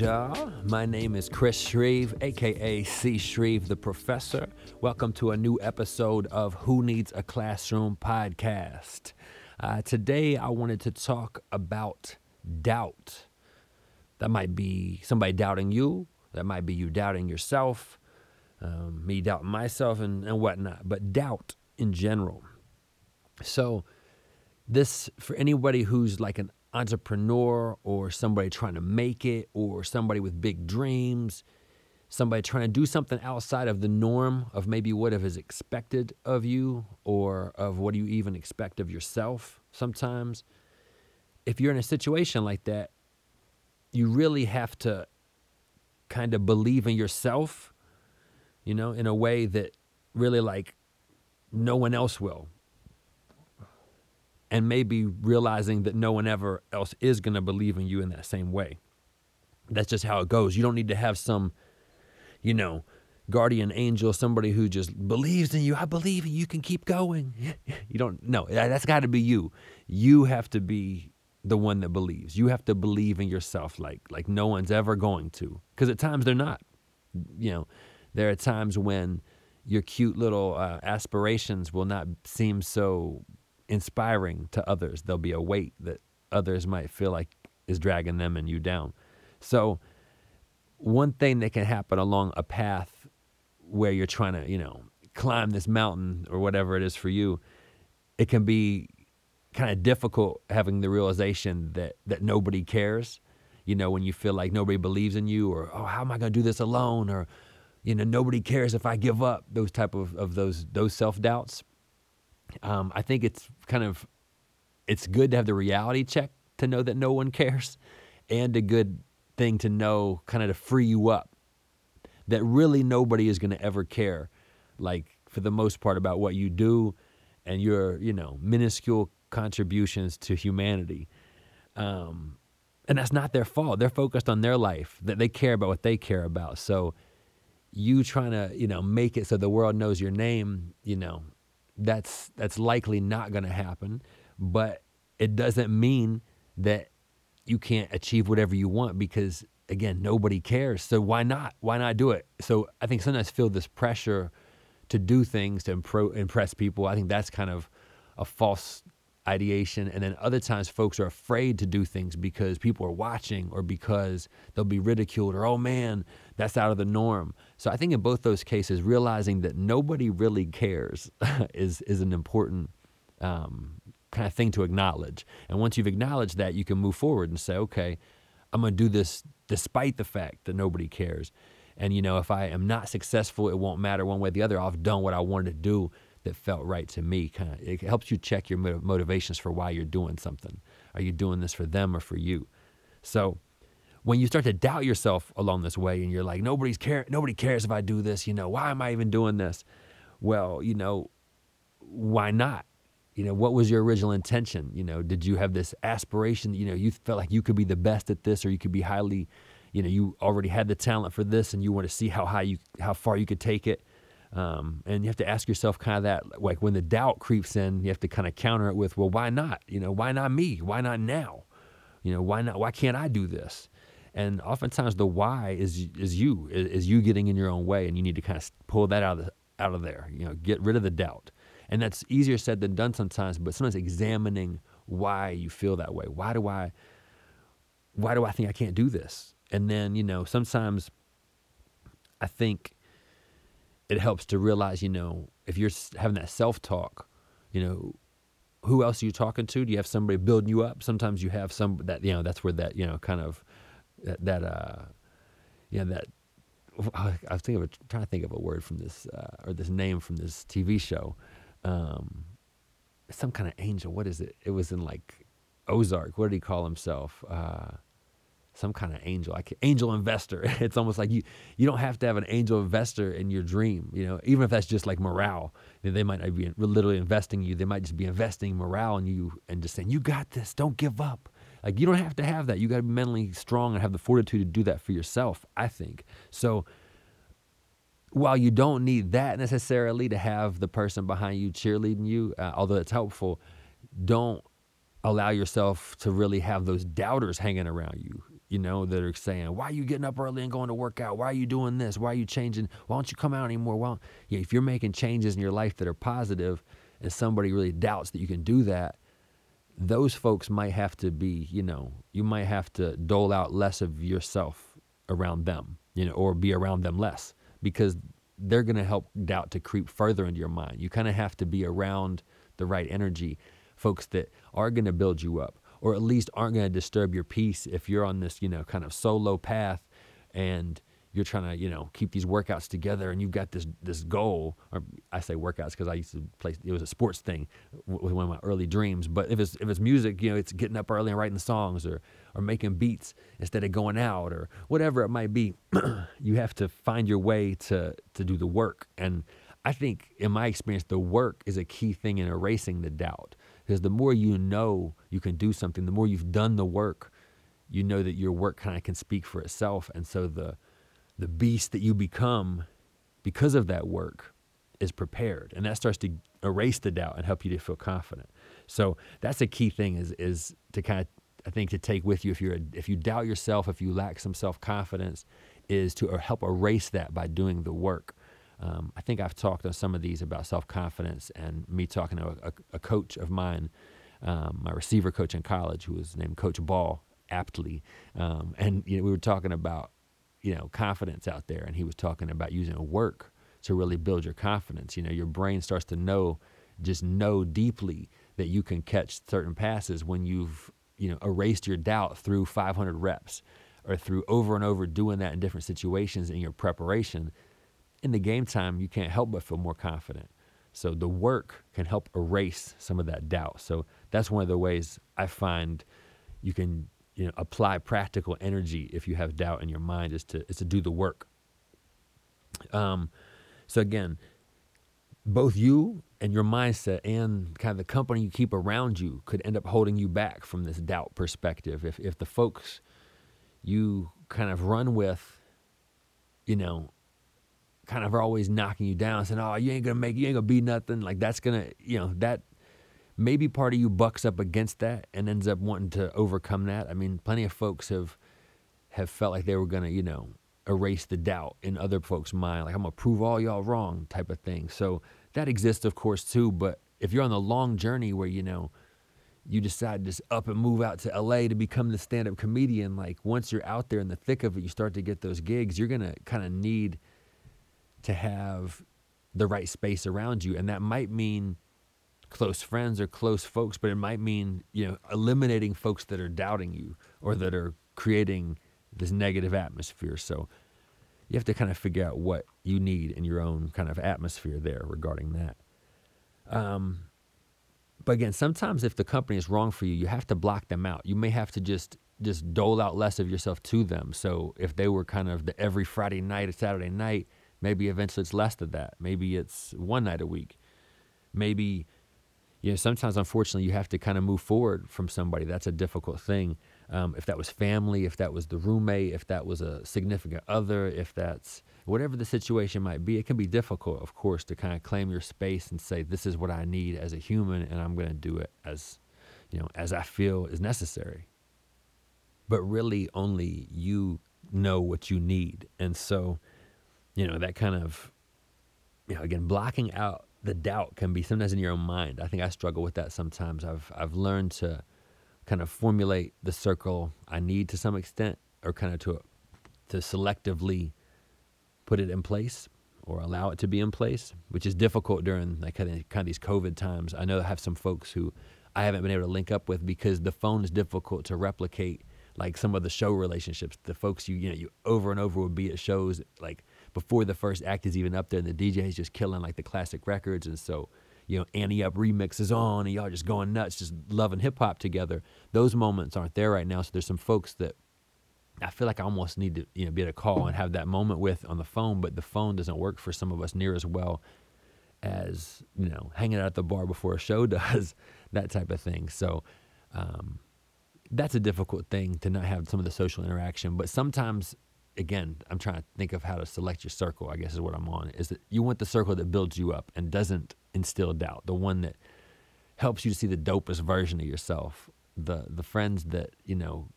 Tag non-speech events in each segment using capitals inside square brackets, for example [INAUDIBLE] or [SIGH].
Y'all? My name is Chris Shreve, aka C. Shreve the Professor. Welcome to a new episode of Who Needs a Classroom podcast. Uh, today, I wanted to talk about doubt. That might be somebody doubting you, that might be you doubting yourself, um, me doubting myself, and, and whatnot, but doubt in general. So, this for anybody who's like an entrepreneur or somebody trying to make it or somebody with big dreams, somebody trying to do something outside of the norm of maybe what is expected of you or of what you even expect of yourself sometimes. If you're in a situation like that, you really have to kind of believe in yourself, you know, in a way that really like no one else will and maybe realizing that no one ever else is going to believe in you in that same way. That's just how it goes. You don't need to have some, you know, guardian angel, somebody who just believes in you. I believe in you. Can keep going. [LAUGHS] you don't. No, that's got to be you. You have to be the one that believes. You have to believe in yourself, like like no one's ever going to. Because at times they're not. You know, there are times when your cute little uh, aspirations will not seem so inspiring to others. There'll be a weight that others might feel like is dragging them and you down. So, one thing that can happen along a path where you're trying to, you know, climb this mountain or whatever it is for you, it can be kind of difficult having the realization that that nobody cares. You know, when you feel like nobody believes in you, or oh, how am I going to do this alone, or you know, nobody cares if I give up. Those type of of those those self doubts um, I think it's kind of it's good to have the reality check to know that no one cares, and a good thing to know, kind of to free you up, that really nobody is going to ever care, like for the most part, about what you do and your you know minuscule contributions to humanity. Um, and that's not their fault. They're focused on their life. That they care about what they care about. So you trying to you know make it so the world knows your name, you know, that's that's likely not going to happen but it doesn't mean that you can't achieve whatever you want because again nobody cares so why not why not do it so i think sometimes feel this pressure to do things to impro- impress people i think that's kind of a false ideation. And then other times, folks are afraid to do things because people are watching or because they'll be ridiculed or, oh man, that's out of the norm. So I think in both those cases, realizing that nobody really cares [LAUGHS] is, is an important um, kind of thing to acknowledge. And once you've acknowledged that, you can move forward and say, okay, I'm going to do this despite the fact that nobody cares. And, you know, if I am not successful, it won't matter one way or the other. I've done what I wanted to do that felt right to me. Kind of, it helps you check your motivations for why you're doing something. Are you doing this for them or for you? So when you start to doubt yourself along this way, and you're like, nobody's care, nobody cares if I do this. You know, why am I even doing this? Well, you know, why not? You know, what was your original intention? You know, did you have this aspiration? You know, you felt like you could be the best at this, or you could be highly, you know, you already had the talent for this, and you want to see how high you, how far you could take it um, and you have to ask yourself kind of that, like when the doubt creeps in, you have to kind of counter it with, well, why not? You know, why not me? Why not now? You know, why not? Why can't I do this? And oftentimes the why is is you is, you getting in your own way, and you need to kind of pull that out of the, out of there. You know, get rid of the doubt, and that's easier said than done sometimes. But sometimes examining why you feel that way. Why do I? Why do I think I can't do this? And then you know, sometimes I think it helps to realize, you know, if you're having that self talk, you know, who else are you talking to? Do you have somebody building you up? Sometimes you have some that you know that's where that you know kind of that, that uh yeah that I was thinking of a, trying to think of a word from this uh, or this name from this TV show. Um, some kind of angel. What is it? It was in like Ozark. What did he call himself? Uh, some kind of angel, like angel investor. [LAUGHS] It's almost like you you don't have to have an angel investor in your dream. You know, even if that's just like morale, they might not be literally investing in you. They might just be investing morale in you and just saying, "You got this. Don't give up." Like you don't have to have that. You got to be mentally strong and have the fortitude to do that for yourself. I think so. While you don't need that necessarily to have the person behind you cheerleading you, uh, although it's helpful, don't allow yourself to really have those doubters hanging around you you know, that are saying, "Why are you getting up early and going to work out? Why are you doing this? Why are you changing? Why don't you come out anymore?" Well, yeah, if you're making changes in your life that are positive, and somebody really doubts that you can do that, those folks might have to be, you know, you might have to dole out less of yourself around them, you know, or be around them less because they're going to help doubt to creep further into your mind. You kind of have to be around the right energy, folks that are going to build you up or at least aren't going to disturb your peace if you're on this, you know, kind of solo path and you're trying to, you know, keep these workouts together and you've got this this goal. Or I say workouts because I used to play. It was a sports thing, with one of my early dreams. But if it's if it's music, you know, it's getting up early and writing songs or or making beats instead of going out or whatever it might be. [CLEARS THROAT] you have to find your way to to do the work. And I think, in my experience, the work is a key thing in erasing the doubt. Because the more you know you can do something, the more you've done the work, you know that your work kind of can speak for itself. And so the the beast that you become because of that work is prepared. And that starts to erase the doubt and help you to feel confident. So that's a key thing is is to kind of i think to take with you if you're if you doubt yourself if you lack some self-confidence is to help erase that by doing the work. Um, i think i've talked on some of these about self-confidence and me talking to a, a coach of mine um, my receiver coach in college who was named coach ball aptly. Um, and you know we were talking about you know, confidence out there. And he was talking about using work to really build your confidence. You know, your brain starts to know, just know deeply that you can catch certain passes when you've, you know, erased your doubt through 500 reps or through over and over doing that in different situations in your preparation. In the game time, you can't help but feel more confident. So the work can help erase some of that doubt. So that's one of the ways I find you can you know apply practical energy if you have doubt in your mind is to is to do the work. Um so again both you and your mindset and kind of the company you keep around you could end up holding you back from this doubt perspective. If if the folks you kind of run with you know kind of are always knocking you down saying oh you ain't gonna make you ain't gonna be nothing like that's gonna you know that maybe part of you bucks up against that and ends up wanting to overcome that. I mean, plenty of folks have have felt like they were gonna, you know, erase the doubt in other folks' mind, like I'm gonna prove all y'all wrong type of thing. So that exists, of course, too. But if you're on the long journey where you know you decide to just up and move out to LA to become the stand-up comedian, like once you're out there in the thick of it, you start to get those gigs. You're gonna kind of need to have the right space around you, and that might mean close friends or close folks, but it might mean, you know, eliminating folks that are doubting you or that are creating this negative atmosphere. So you have to kind of figure out what you need in your own kind of atmosphere there regarding that. Um, but again, sometimes if the company is wrong for you, you have to block them out. You may have to just just dole out less of yourself to them. So if they were kind of the every Friday night or Saturday night, maybe eventually it's less than that. Maybe it's one night a week. Maybe you know, sometimes unfortunately you have to kind of move forward from somebody. That's a difficult thing. Um, if that was family, if that was the roommate, if that was a significant other, if that's whatever the situation might be, it can be difficult, of course, to kind of claim your space and say, this is what I need as a human, and I'm going to do it as, you know, as I feel is necessary. But really, only you know what you need. And so, you know, that kind of, you know, again, blocking out the doubt can be sometimes in your own mind. I think I struggle with that sometimes. I've I've learned to kind of formulate the circle I need to some extent, or kind of to to selectively put it in place or allow it to be in place, which is difficult during like kind of, kind of these COVID times. I know I have some folks who I haven't been able to link up with because the phone is difficult to replicate like some of the show relationships. The folks you you know you over and over would be at shows like before the first act is even up there, and the DJ is just killing like the classic records, and so you know Ante Up remixes on, and y'all just going nuts, just loving hip hop together. Those moments aren't there right now. So there's some folks that I feel like I almost need to you know be able to call and have that moment with on the phone, but the phone doesn't work for some of us near as well as you know hanging out at the bar before a show [LAUGHS] does, that type of thing. So. Um, that's a difficult thing to not have some of the social interaction. But sometimes, again, I'm trying to think of how to select your circle. I guess is what I'm on. Is that you want the circle that builds you up and doesn't instill doubt, the one that helps you to see the dopest version of yourself, the the friends that you know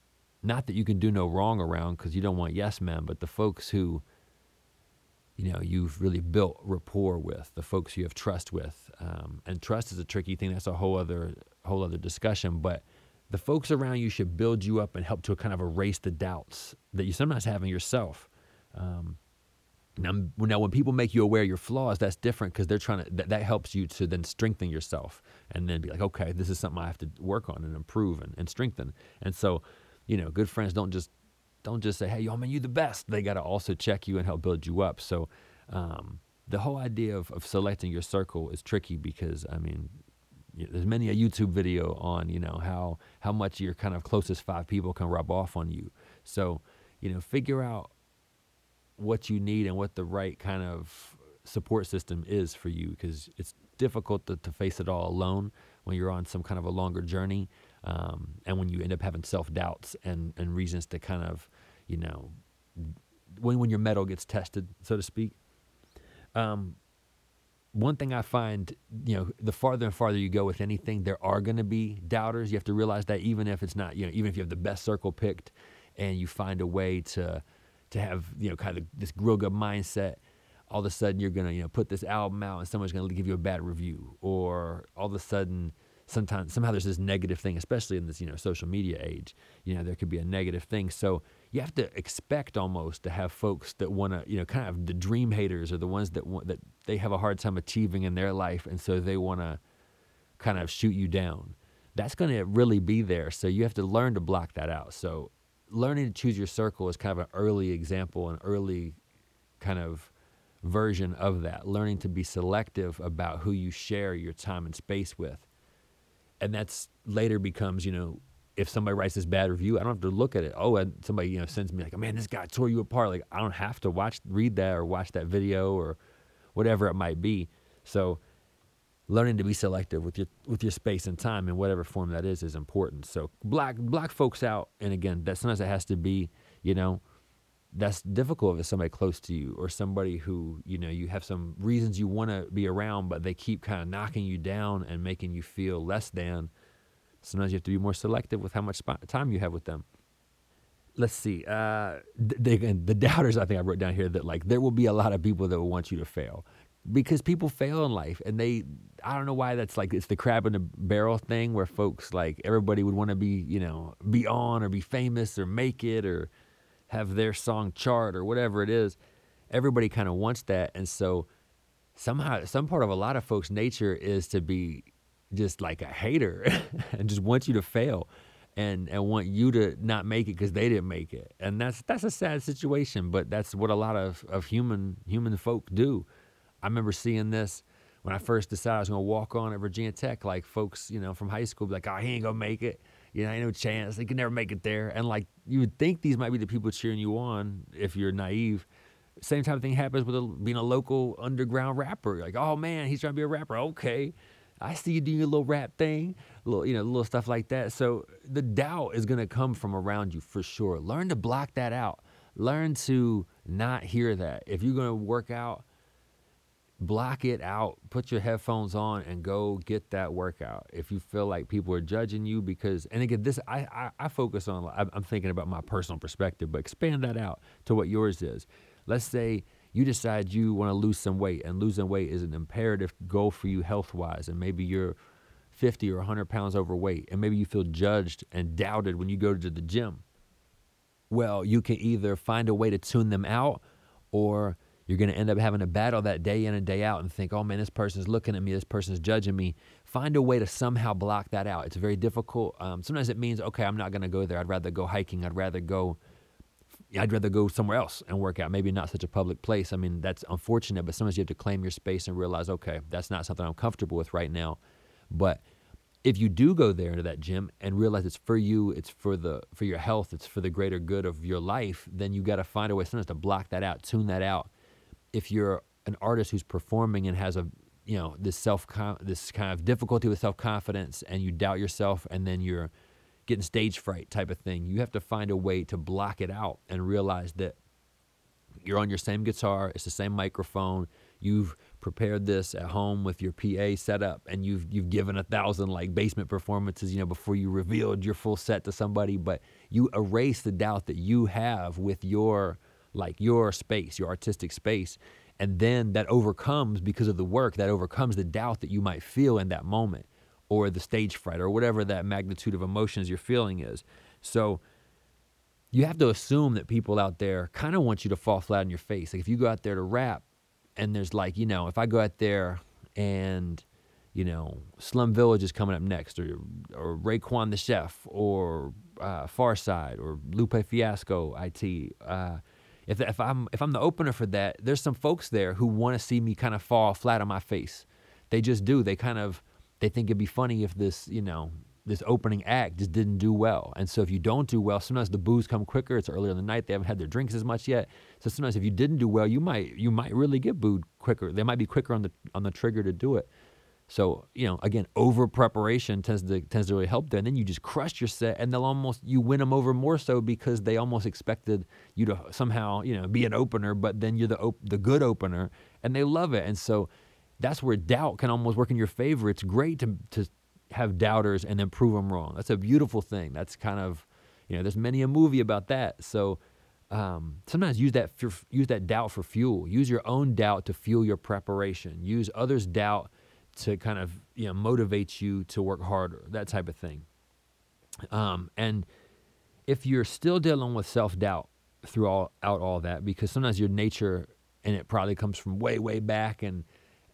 not that you can do no wrong around because you don't want yes men, but the folks who you know you've really built rapport with, the folks you have trust with, um, and trust is a tricky thing. That's a whole other whole other discussion, but the folks around you should build you up and help to kind of erase the doubts that you sometimes have in yourself. Um, now, now, when people make you aware of your flaws, that's different because they're trying to. That, that helps you to then strengthen yourself and then be like, okay, this is something I have to work on and improve and, and strengthen. And so, you know, good friends don't just don't just say, hey, yo, man, you the best. They got to also check you and help build you up. So, um, the whole idea of, of selecting your circle is tricky because I mean, there's many a YouTube video on you know how how much your kind of closest five people can rub off on you. So, you know, figure out what you need and what the right kind of support system is for you because it's difficult to, to, face it all alone when you're on some kind of a longer journey um, and when you end up having self-doubts and, and reasons to kind of you know when, when your metal gets tested so to speak um, one thing i find you know the farther and farther you go with anything there are going to be doubters. You have to realize that even if it's not you know even if you have the best circle picked and you find a way to to have you know kind of this real good mindset all of a sudden you're gonna you know put this album out and someone's gonna give you a bad review or all of a sudden sometimes somehow there's this negative thing especially in this you know social media age you know there could be a negative thing so you have to expect almost to have folks that want to you know kind of the dream haters or the ones that want that they have a hard time achieving in their life and so they want to kind of shoot you down that's going to really be there so you have to learn to block that out so learning to choose your circle is kind of an early example, an early kind of version of that. Learning to be selective about who you share your time and space with. And that's later becomes, you know, if somebody writes this bad review, I don't have to look at it. Oh, and somebody, you know, sends me like, oh, man, this guy tore you apart. Like, I don't have to watch, read that or watch that video or whatever it might be. So learning to be selective with your with your space and time in whatever form that is is important. So block block folks out, and again, that sometimes it has to be, you know, that's difficult if it's somebody close to you or somebody who you know you have some reasons you want to be around, but they keep kind of knocking you down and making you feel less than. Sometimes you have to be more selective with how much time you have with them. Let's see. Uh, the, the doubters, I think I wrote down here that like there will be a lot of people that will want you to fail because people fail in life and they I don't know why that's like it's the crab in the barrel thing where folks like everybody would want to be, you know, be on or be famous or make it or have their song chart or whatever it is. Everybody kind of wants that and so somehow some part of a lot of folks nature is to be just like a hater [LAUGHS] and just want you to fail and and want you to not make it because they didn't make it and that's that's a sad situation but that's what a lot of, of human human folk do I remember seeing this when I first decided I was to walk on at Virginia Tech. Like folks, you know, from high school, be like, "Oh, he ain't gonna make it. You know, ain't no chance. They can never make it there." And like, you would think these might be the people cheering you on if you're naive. Same type of thing happens with a, being a local underground rapper. Like, oh man, he's trying to be a rapper. Okay, I see you doing your little rap thing, little you know, little stuff like that. So the doubt is gonna come from around you for sure. Learn to block that out. Learn to not hear that. If you're gonna work out block it out put your headphones on and go get that workout. If you feel like people are judging you because and again this i i, I focus on i'm thinking about my personal perspective but expand that out to what yours is. Let's say you decide you want to lose some weight and losing weight is an imperative goal for you health wise and maybe you're 50 or 100 pounds overweight and maybe you feel judged and doubted when you go to the gym. Well you can either find a way to tune them out or you're going to end up having a battle that day in and day out and think, oh man, this person's looking at me, this person's judging me. Find a way to somehow block that out. It's very difficult. Um, sometimes it means, okay, I'm not going to go there. I'd rather go hiking. I'd rather go. I'd rather go somewhere else and work out. Maybe not such a public place. I mean, that's unfortunate, but sometimes you have to claim your space and realize, okay, that's not something I'm comfortable with right now. But if you do go there into that gym and realize it's for you, it's for the for your health, it's for the greater good of your life, then you got to find a way sometimes to block that out, tune that out, if you're an artist who's performing and has a you know this self this kind of difficulty with self confidence and you doubt yourself and then you're getting stage fright type of thing you have to find a way to block it out and realize that you're on your same guitar it's the same microphone you've prepared this at home with your PA set up and you've you've given a thousand like basement performances, you know, before you revealed your full set to somebody, but you erase the doubt that you have with your like your space, your artistic space. And then that overcomes because of the work, that overcomes the doubt that you might feel in that moment or the stage fright or whatever that magnitude of emotions you're feeling is. So you have to assume that people out there kind of want you to fall flat on your face. Like if you go out there to rap and there's like, you know, if I go out there and, you know, Slum Village is coming up next or, or Raekwon the Chef or uh, Pharcyde or Lupe Fiasco IT, uh, if, if I'm if I'm the opener for that, there's some folks there who want to see me kind of fall flat on my face. They just do. They kind of they think it'd be funny if this, you know, this opening act just didn't do well. And so if you don't do well, sometimes the boos come quicker. It's earlier in the night. They haven't had their drinks as much yet. So sometimes if you didn't do well, you might you might really get booed quicker. They might be quicker on the on the trigger to do it. So, you know, again, over preparation tends to tends to really help there. And then you just crush your set and they'll almost you win them over more so because they almost expected you to somehow, you know, be an opener, but then you're the op- the good opener and they love it. And so that's where doubt can almost work in your favor. It's great to to have doubters and then prove them wrong. That's a beautiful thing. That's kind of, you know, there's many a movie about that. So um, sometimes use that use that doubt for fuel. Use your own doubt to fuel your preparation. Use others' doubt to kind of you know motivate you to work harder. That type of thing. Um, and if you're still dealing with self doubt throughout all that, because sometimes your nature and it probably comes from way way back and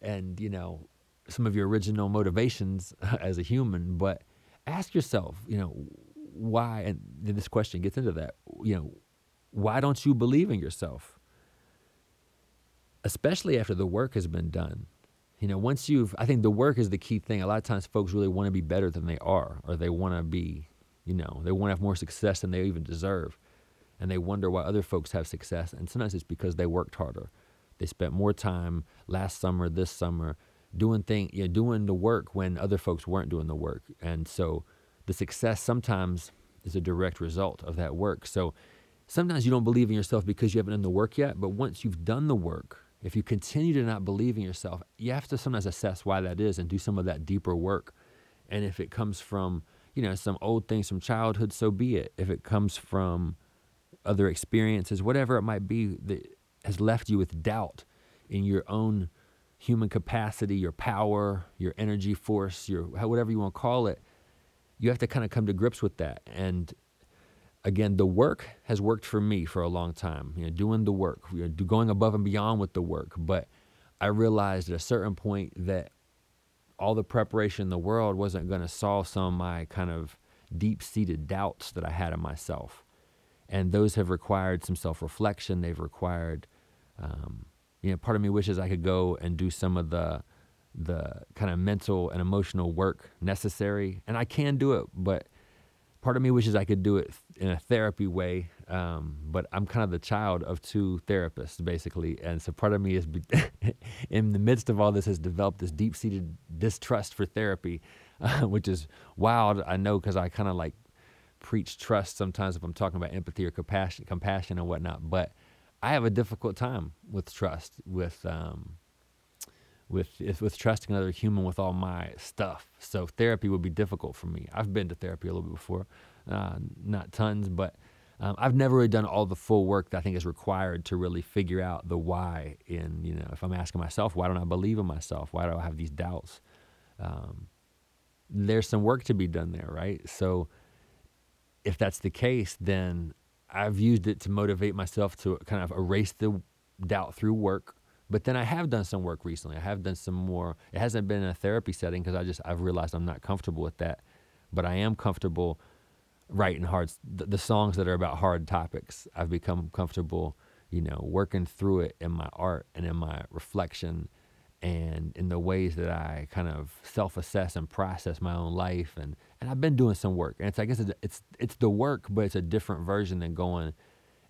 and you know some of your original motivations [LAUGHS] as a human, but ask yourself, you know, why, and this question gets into that, you know, why don't you believe in yourself? Especially after the work has been done. You know, once you've, I think the work is the key thing. A lot of times folks really want to be better than they are, or they want to be, you know, they want to have more success than they even deserve. And they wonder why other folks have success. And sometimes it's because they worked harder. They spent more time last summer, this summer, doing thing, you know, doing the work when other folks weren't doing the work. And so the success sometimes is a direct result of that work. So sometimes you don't believe in yourself because you haven't done the work yet, but once you've done the work, if you continue to not believe in yourself, you have to sometimes assess why that is and do some of that deeper work. And if it comes from, you know, some old things from childhood, so be it. If it comes from other experiences, whatever it might be that has left you with doubt in your own human capacity, your power, your energy force, your whatever you want to call it, you have to kind of come to grips with that. And again, the work has worked for me for a long time. You know, doing the work, you know, going above and beyond with the work. But I realized at a certain point that all the preparation in the world wasn't going to solve some of my kind of deep-seated doubts that I had of myself, and those have required some self-reflection. They've required um, you know, part of me wishes I could go and do some of the the kind of mental and emotional work necessary, and I can do it, but part of me wishes I could do it in a therapy way. Um, but I'm kind of the child of two therapists, basically, and so part of me is, [LAUGHS] in the midst of all this, has developed this deep-seated distrust for therapy, uh, [LAUGHS] which is wild. I know because I kind of like preach trust sometimes if I'm talking about empathy or compassion, compassion and whatnot, but I have a difficult time with trust, with um, with with trusting another human with all my stuff. So therapy would be difficult for me. I've been to therapy a little bit before, uh, not tons, but um, I've never really done all the full work that I think is required to really figure out the why. In you know, if I'm asking myself, why don't I believe in myself? Why do I have these doubts? Um, there's some work to be done there, right? So if that's the case, then I've used it to motivate myself to kind of erase the doubt through work. But then I have done some work recently. I have done some more. It hasn't been in a therapy setting because I just I've realized I'm not comfortable with that. But I am comfortable writing hard the, the songs that are about hard topics. I've become comfortable, you know, working through it in my art and in my reflection and in the ways that I kind of self-assess and process my own life and and I've been doing some work and it's I guess it's it's, it's the work but it's a different version than going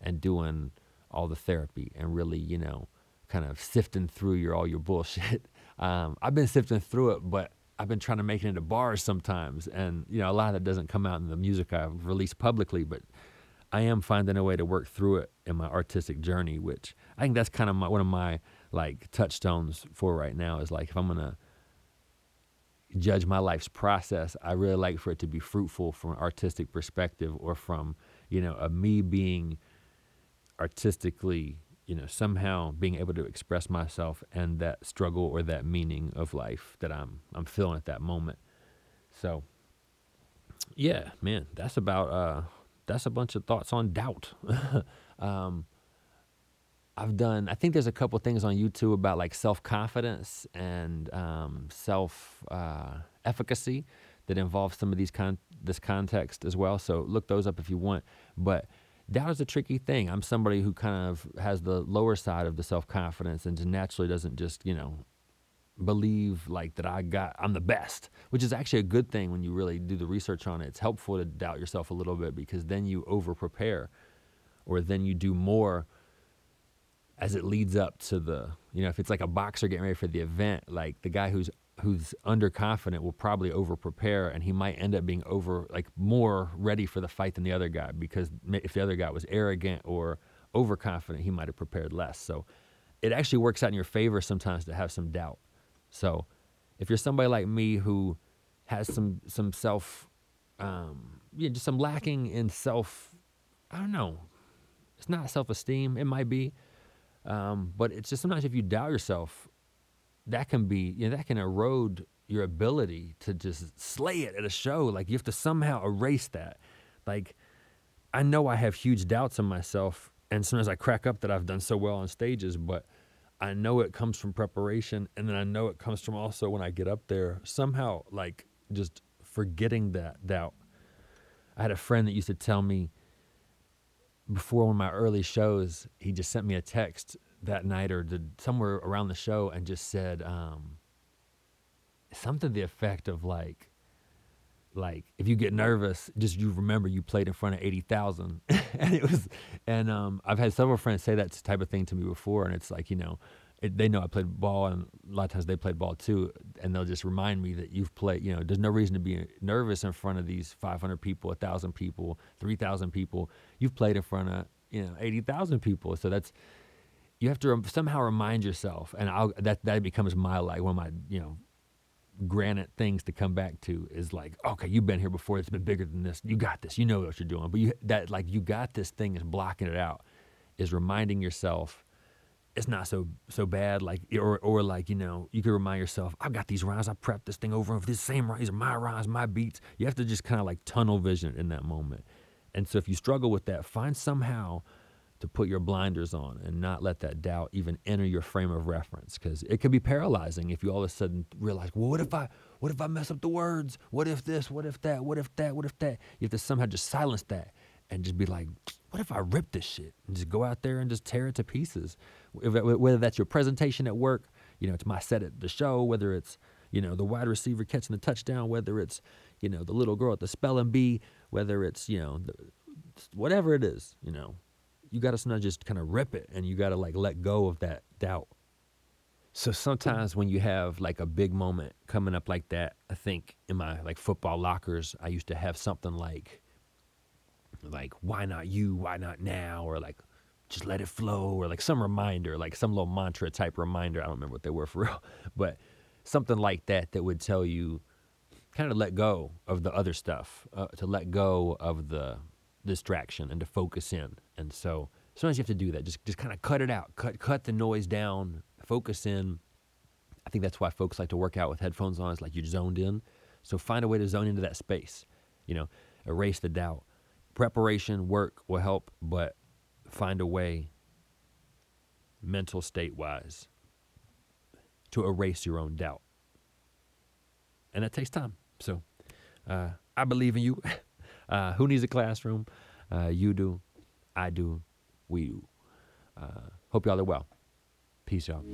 and doing all the therapy and really you know kind of sifting through your all your bullshit [LAUGHS] um, I've been sifting through it but I've been trying to make it into bars sometimes and you know a lot of that doesn't come out in the music I've released publicly but I am finding a way to work through it in my artistic journey which I think that's kind of my, one of my like touchstones for right now is like if I'm gonna judge my life's process, I really like for it to be fruitful from an artistic perspective or from, you know, a me being artistically, you know, somehow being able to express myself and that struggle or that meaning of life that I'm I'm feeling at that moment. So yeah, man, that's about uh that's a bunch of thoughts on doubt. [LAUGHS] um I've done. I think there's a couple things on YouTube about like self confidence and um, self uh, efficacy that involves some of these con- this context as well. So look those up if you want. But doubt is a tricky thing. I'm somebody who kind of has the lower side of the self confidence and just naturally doesn't just you know believe like that I got I'm the best, which is actually a good thing when you really do the research on it. It's helpful to doubt yourself a little bit because then you over prepare, or then you do more as it leads up to the you know if it's like a boxer getting ready for the event like the guy who's who's underconfident will probably overprepare, and he might end up being over like more ready for the fight than the other guy because if the other guy was arrogant or overconfident he might have prepared less. So it actually works out in your favor sometimes to have some doubt. So if you're somebody like me who has some some self um yeah just some lacking in self i don't know. It's not self-esteem. It might be um, but it's just sometimes if you doubt yourself, that can be, you know, that can erode your ability to just slay it at a show. Like you have to somehow erase that. Like I know I have huge doubts in myself, and sometimes I crack up that I've done so well on stages, but I know it comes from preparation, and then I know it comes from also when I get up there somehow like just forgetting that doubt. I had a friend that used to tell me before one of my early shows, he just sent me a text that night or did somewhere around the show and just said um, something to the effect of like, like if you get nervous, just you remember you played in front of eighty thousand, [LAUGHS] and it was, and um, I've had several friends say that type of thing to me before, and it's like you know, it, they know I played ball, and a lot of times they played ball too, and they'll just remind me that you've played. You know, there's no reason to be nervous in front of these 500 people, 1,000 people, 3,000 people. You've played in front of you know 80,000 people, so that's you have to somehow remind yourself, and I'll, that that becomes my like one of my you know granite things to come back to is like, okay, you've been here before. It's been bigger than this. You got this. You know what you're doing. But you that like you got this thing is blocking it out. Is reminding yourself it's not so so bad. Like or or like you know you can remind yourself I've got these rhymes. I prepped this thing over. This same rhymes are my rhymes, my beats. You have to just kind of like tunnel vision in that moment. And so if you struggle with that, find somehow to put your blinders on and not let that doubt even enter your frame of reference because it can be paralyzing if you all of a sudden realize well what if i what if i mess up the words? What if this? What if that? What if that? What if that? You have to somehow just silence that and just be like, what if I rip this shit? And just go out there and just tear it to pieces? Whether that's your presentation at work, you know, it's my set at the show, whether it's, you know, the wide receiver catching the touchdown, whether it's, you know, the little girl at the spelling bee, whether it's, you know, the, whatever it is, you know, you got to sometimes just kind of rip it and you got to like let go of that doubt. So sometimes when you have like a big moment coming up like that, I think in my like football lockers, I used to have something like, like why not you? Why not now? or like just let it flow or like some reminder like some little mantra type reminder. I don't remember what they were [LAUGHS] for real but something like that that would tell you kind of let go of the other stuff uh, to let go of the distraction and to focus in and so sometimes you have to do that just just kind of cut it out cut cut the noise down focus in i think that's why folks like to work out with headphones on it's like you're zoned in so find a way to zone into that space you know erase the doubt preparation, work will help, but find a way, mental state wise, to erase your own doubt. And that takes time. So uh, I believe in you. [LAUGHS] Uh, who needs a classroom? Uh, you do. I do. We do. Uh, hope y'all are well. Peace, y'all.